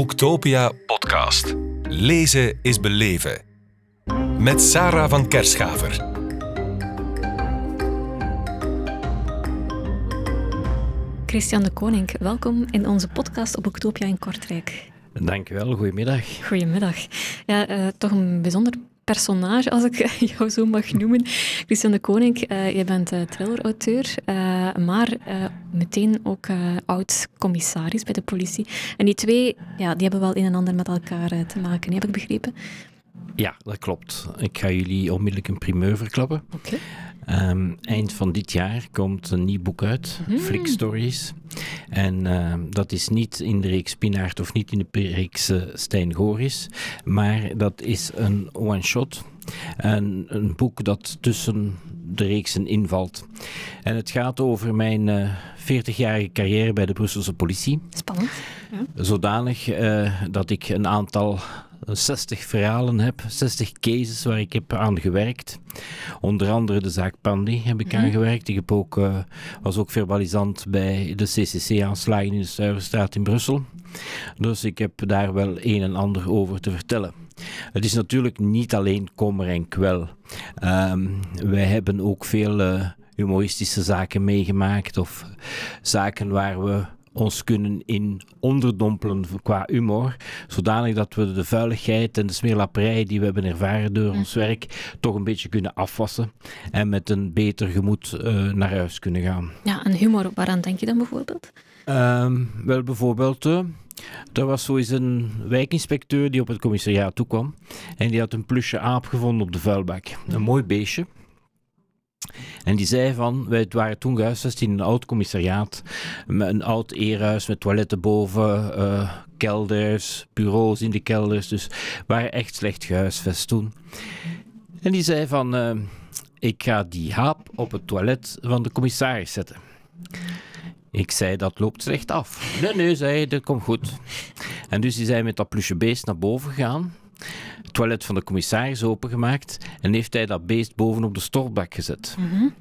Boektopia podcast. Lezen is beleven. Met Sarah van Kerschaver. Christian de Koning, welkom in onze podcast op Boektopia in Kortrijk. Dankjewel, goedemiddag. Goedemiddag. Ja, uh, toch een bijzonder personage, als ik jou zo mag noemen. Christian de Koning, uh, je bent uh, thrillerauteur, uh, maar meteen ook oud-commissaris bij de politie. En die twee, ja, die hebben wel een en ander met elkaar te maken, heb ik begrepen? Ja, dat klopt. Ik ga jullie onmiddellijk een primeur verklappen. Oké. Um, eind van dit jaar komt een nieuw boek uit, mm. Flick Stories. En uh, dat is niet in de reeks Pinaard of niet in de reeks uh, Stijn Goris, maar dat is een one-shot. Een, een boek dat tussen de reeksen invalt. En het gaat over mijn uh, 40-jarige carrière bij de Brusselse politie. Spannend. Ja. Zodanig uh, dat ik een aantal 60 verhalen heb, 60 cases waar ik heb aan gewerkt. Onder andere de zaak Pandy heb ik mm aan gewerkt. Ik heb ook, uh, was ook verbalisant bij de CCC-aanslagen in de Stuiverstraat in Brussel. Dus ik heb daar wel een en ander over te vertellen. Het is natuurlijk niet alleen kommer en kwel. Um, wij hebben ook veel uh, humoristische zaken meegemaakt of zaken waar we ons kunnen in onderdompelen qua humor, zodanig dat we de vuiligheid en de smeerlapperij die we hebben ervaren door ons werk toch een beetje kunnen afwassen en met een beter gemoed uh, naar huis kunnen gaan. Ja, en humor, waaraan denk je dan bijvoorbeeld? Um, wel, bijvoorbeeld... Uh, er was zo eens een wijkinspecteur die op het commissariaat toekwam en die had een plusje aap gevonden op de vuilbak. Een mooi beestje. En die zei van, wij waren toen gehuisvest in een oud commissariaat, met een oud eerhuis met toiletten boven, uh, kelders, bureaus in de kelders, dus waren echt slecht gehuisvest toen. En die zei van, uh, ik ga die haap op het toilet van de commissaris zetten. Ik zei, dat loopt slecht af. Nee, nee, zei hij, dat komt goed. En dus die zei met dat plusje beest naar boven gegaan het toilet van de commissaris opengemaakt en heeft hij dat beest bovenop de stortbak gezet. Mm -hmm.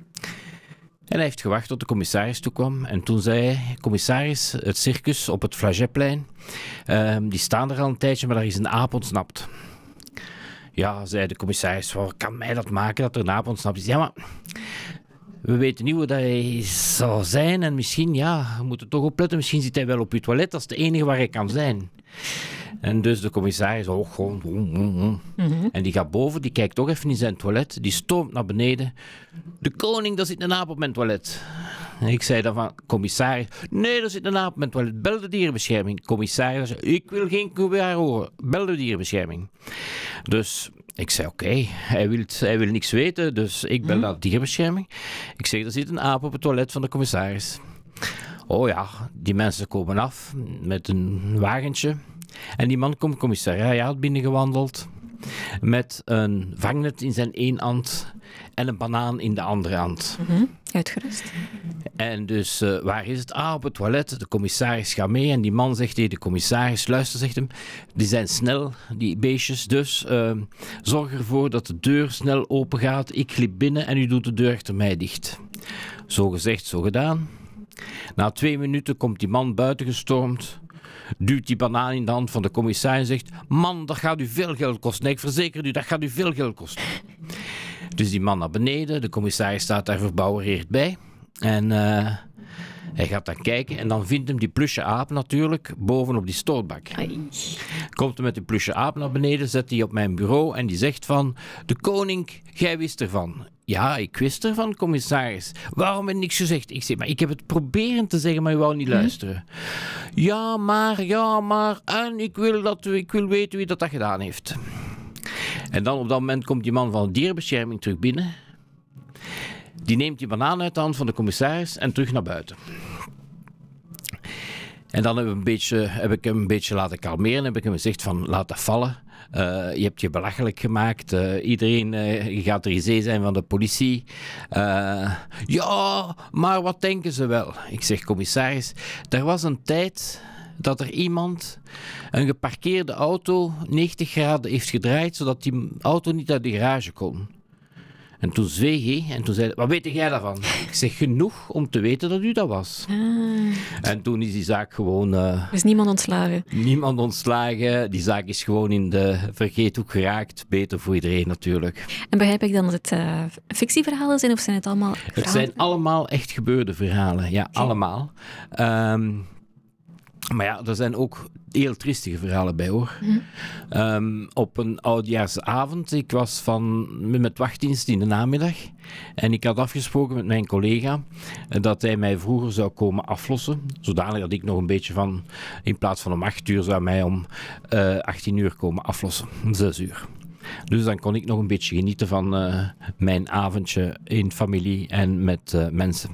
En hij heeft gewacht tot de commissaris toekwam. En toen zei hij, commissaris, het circus op het Flagetplein, uh, die staan er al een tijdje, maar daar is een aap ontsnapt. Ja, zei de commissaris, wat kan mij dat maken dat er een aap ontsnapt is? Ja, maar we weten niet hoe dat hij zal zijn en misschien, ja, we moeten toch opletten, misschien zit hij wel op uw toilet, dat is de enige waar hij kan zijn. En dus de commissaris, oh, gewoon. Mm, mm, mm. Mm -hmm. En die gaat boven, die kijkt toch even in zijn toilet, die stormt naar beneden. De koning, daar zit een aap op mijn toilet. En ik zei dan van, commissaris, nee, er zit een aap op mijn toilet. Bel de dierenbescherming. Commissaris, ik wil geen commentaar horen. Bel de dierenbescherming. Dus ik zei, oké, okay, hij, wil, hij wil niks weten, dus ik bel naar de dierenbescherming. Ik zeg, er zit een aap op het toilet van de commissaris. Oh ja, die mensen komen af met een wagentje. En die man komt commissariaat binnengewandeld met een vangnet in zijn één hand en een banaan in de andere hand. Mm -hmm. Uitgerust. En dus, uh, waar is het? Ah, op het toilet. De commissaris gaat mee en die man zegt tegen de commissaris, luister, zegt hem, die zijn snel, die beestjes, dus uh, zorg ervoor dat de deur snel open gaat. Ik glip binnen en u doet de deur achter mij dicht. Zo gezegd, zo gedaan. Na twee minuten komt die man buiten gestormd duwt die banaan in de hand van de commissaris en zegt: Man, dat gaat u veel geld kosten. Nee, ik verzeker u, dat gaat u veel geld kosten. Dus die man naar beneden, de commissaris staat daar verbouwereerd bij. En uh, hij gaat dan kijken en dan vindt hem die plusje aap natuurlijk bovenop die stootbak. Ai. Komt hij met die plusje aap naar beneden, zet die op mijn bureau en die zegt van... De koning, jij wist ervan. Ja, ik wist ervan, commissaris. Waarom heb ik niks gezegd? Ik zeg, maar ik heb het proberen te zeggen, maar u wou niet Mhm. luisteren. Ja, maar, ja, maar... En ik wil, dat, ik wil weten wie dat, dat gedaan heeft. En dan op dat moment komt die man van de dierenbescherming terug binnen. Die neemt die banaan uit de hand van de commissaris en terug naar buiten. En dan heb, we een beetje, heb ik hem een beetje laten kalmeren. Heb ik hem gezegd van laat dat vallen. Uh, je hebt je belachelijk gemaakt. Uh, iedereen uh, gaat zee zijn van de politie. Ja, maar wat denken ze wel? Ik zeg, commissaris, er was een tijd dat er iemand een geparkeerde auto 90 graden heeft gedraaid, zodat die auto niet uit de garage kon. En toen zweeg hij en toen zei hij, wat weet jij daarvan? Ik zeg, genoeg om te weten dat u dat was. Ah, En toen is die zaak gewoon... eh, er is niemand ontslagen. Niemand ontslagen. Die zaak is gewoon in de vergeethoek geraakt. Beter voor iedereen natuurlijk. En begrijp ik dan dat het eh, fictieverhalen zijn of zijn het allemaal Het verhalen? zijn allemaal echt gebeurde verhalen. Ja, allemaal. Ehm, maar ja, er zijn ook heel triestige verhalen bij hoor. Ehm, op een oudjaarsavond, ik was van, met wachtdienst in de namiddag. En ik had afgesproken met mijn collega eh, dat hij mij vroeger zou komen aflossen. Zodanig dat ik nog een beetje van, in plaats van om 8 uur, zou mij om eh 18 uur komen aflossen. 6 uur. Dus dan kon ik nog een beetje genieten van eh, mijn avondje in familie en met mensen.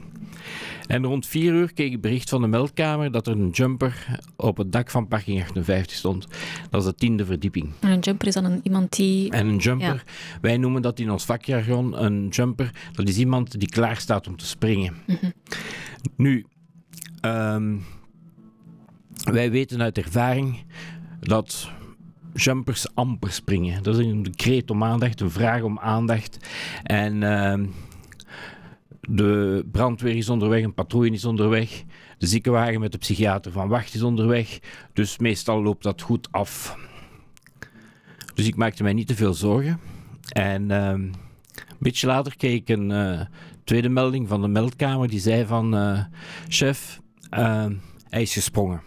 En rond 4 uur kreeg ik bericht van de meldkamer dat er een jumper op het dak van parking 58 stond. Dat is de tiende verdieping. En een jumper is dan een, iemand die... En een jumper, wij noemen dat in ons vakjargon een jumper, dat is iemand die klaar staat om te springen. Nu, ehm, wij weten uit ervaring dat jumpers amper springen. Dat is een kreet om aandacht, een vraag om aandacht. En ehm, de brandweer is onderweg, een patrouille is onderweg. De ziekenwagen met de psychiater van wacht is onderweg. Dus meestal loopt dat goed af. Dus ik maakte mij niet te veel zorgen. En ehm, een beetje later kreeg ik een eh, tweede melding van de meldkamer. Die zei van, eh, chef, ehm, hij is gesprongen.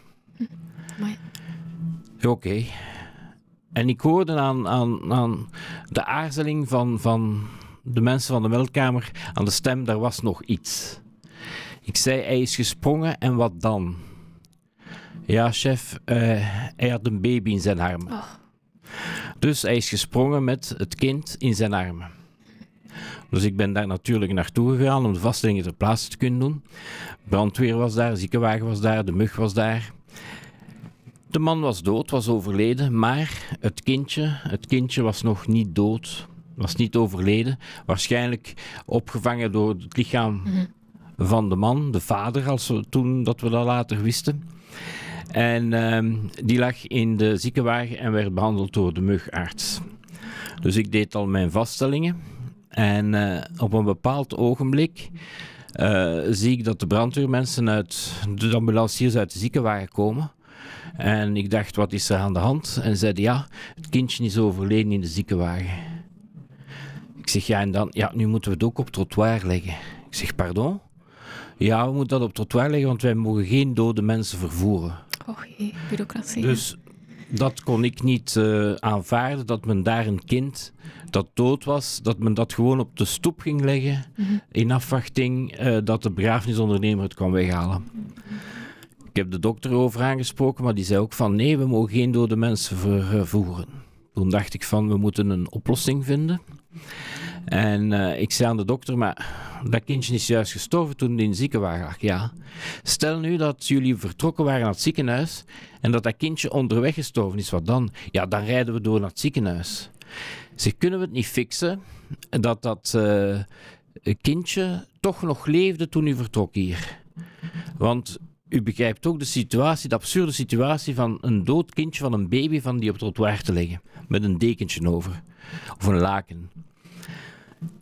Oké. En ik hoorde aan, aan, aan de aarzeling van, van de mensen van de meldkamer, aan de stem, daar was nog iets. Ik zei, hij is gesprongen en wat dan? Ja, chef, eh, hij had een baby in zijn armen. Oh. Dus hij is gesprongen met het kind in zijn armen. Dus ik ben daar natuurlijk naartoe gegaan om de vaststellingen ter plaatse te kunnen doen. Brandweer was daar, ziekenwagen was daar, de mug was daar. De man was dood, was overleden, maar het kindje, het kindje was nog niet dood, was niet overleden. Waarschijnlijk opgevangen door het lichaam van de man, de vader, als we, toen dat we dat later wisten. En ehm, die lag in de ziekenwagen en werd behandeld door de mugarts. Dus ik deed al mijn vaststellingen. En eh, op een bepaald ogenblik eh, zie ik dat de brandweermensen uit de ambulanciers uit de ziekenwagen komen. En ik dacht, wat is er aan de hand? En zeiden, ja, het kindje is overleden in de ziekenwagen. Ik zeg, ja, en dan, ja, nu moeten we het ook op trottoir leggen. Ik zeg, pardon? Ja, we moeten dat op trottoir leggen, want wij mogen geen dode mensen vervoeren. Och jee, bureaucratie. Dus dat kon ik niet eh, aanvaarden, dat men daar een kind dat dood was, dat men dat gewoon op de stoep ging leggen, in afwachting eh, dat de begrafenisondernemer het kwam weghalen. Ik heb de dokter over aangesproken, maar die zei ook van nee, we mogen geen dode mensen vervoeren. Toen dacht ik van, we moeten een oplossing vinden. En eh, ik zei aan de dokter, maar dat kindje is juist gestorven toen hij in de ziekenwagen. Ja. Stel nu dat jullie vertrokken waren naar het ziekenhuis en dat dat kindje onderweg gestorven is, wat dan? Ja, dan rijden we door naar het ziekenhuis. Zeg, kunnen we het niet fixen dat dat eh, kindje toch nog leefde toen u vertrok hier? Want u begrijpt ook de situatie, de absurde situatie van een dood kindje van een baby van die op het trottoir te leggen. Met een dekentje over. Of een laken.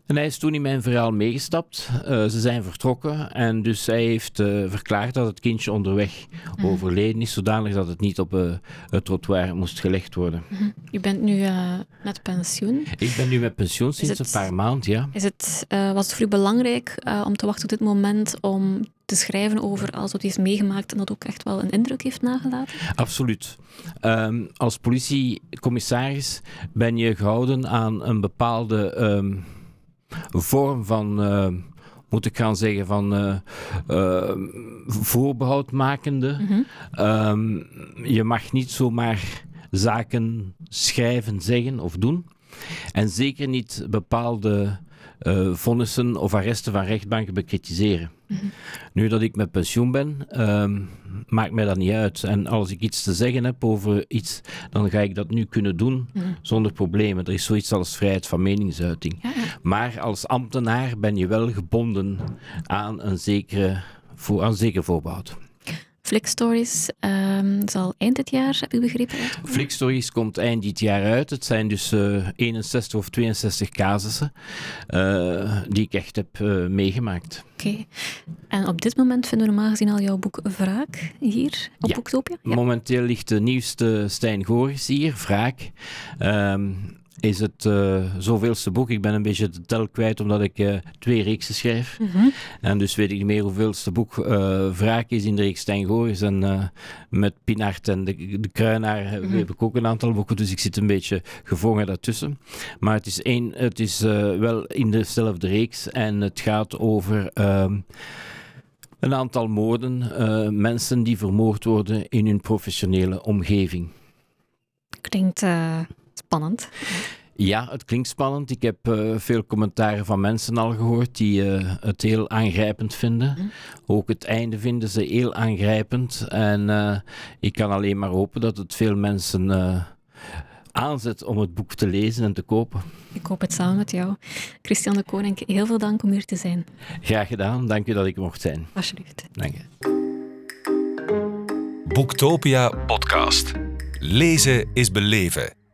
En hij is toen in mijn verhaal meegestapt. Eh, ze zijn vertrokken en dus hij heeft eh, verklaard dat het kindje onderweg overleden is, zodanig dat het niet op eh, het trottoir moest gelegd worden. U bent nu met pensioen. Ik ben nu met pensioen sinds het- een paar maanden, ja. Is het, was het voor u belangrijk om te wachten op dit moment om te schrijven over alles wat heeft meegemaakt en dat ook echt wel een indruk heeft nagelaten? Absoluut. Ehm, als politiecommissaris ben je gehouden aan een bepaalde ehm, vorm van, ehm, moet ik gaan zeggen, van eh, ehm, voorbehoud makende. Ehm, je mag niet zomaar zaken schrijven, zeggen of doen. En zeker niet bepaalde eh vonnissen of arresten van rechtbanken bekritiseren. Nu dat ik met pensioen ben, ehm, maakt mij dat niet uit. En als ik iets te zeggen heb over iets, dan ga ik dat nu kunnen doen zonder problemen. Er is zoiets als vrijheid van meningsuiting. Ja, ja. Maar als ambtenaar ben je wel gebonden aan een zekere voor, aan een zeker voorbehoud. Flick Stories um, zal eind dit jaar, heb ik begrepen? Stories komt eind dit jaar uit. Het zijn dus uh, 61 of 62 casussen uh, die ik echt heb uh, meegemaakt. Oké. Okay. En op dit moment vinden we normaal gezien al jouw boek Wraak hier op ja. Boektopia? Ja. Momenteel ligt de nieuwste Stijn Goris hier, Wraak. Um, is het uh, zoveelste boek. Ik ben een beetje de tel kwijt omdat ik uh, twee reeksen schrijf. Mm -hmm. En dus weet ik niet meer hoeveelste boek uh, Wraak is in de reeks Stijn Goris. En met Pinart en de, de Kruinaar mm -hmm. heb ik ook een aantal boeken. Dus ik zit een beetje gevangen daartussen. Maar het is, één, het is wel in dezelfde reeks. En het gaat over... een aantal moorden, mensen die vermoord worden in hun professionele omgeving. Klinkt spannend. Ja, het klinkt spannend. Ik heb uh, veel commentaren van mensen al gehoord die uh, het heel aangrijpend vinden. Mm. Ook het einde vinden ze heel aangrijpend. En uh, ik kan alleen maar hopen dat het veel mensen aanzet om het boek te lezen en te kopen. Ik hoop het samen met jou. Christian de Koning, heel veel dank om hier te zijn. Graag gedaan. Dank u dat ik mocht zijn. Alsjeblieft. Dank je. Boektopia podcast. Lezen is beleven.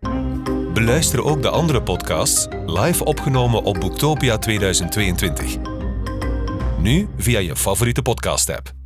Beluister ook de andere podcasts live opgenomen op Boektopia 2022. Nu via je favoriete podcast-app.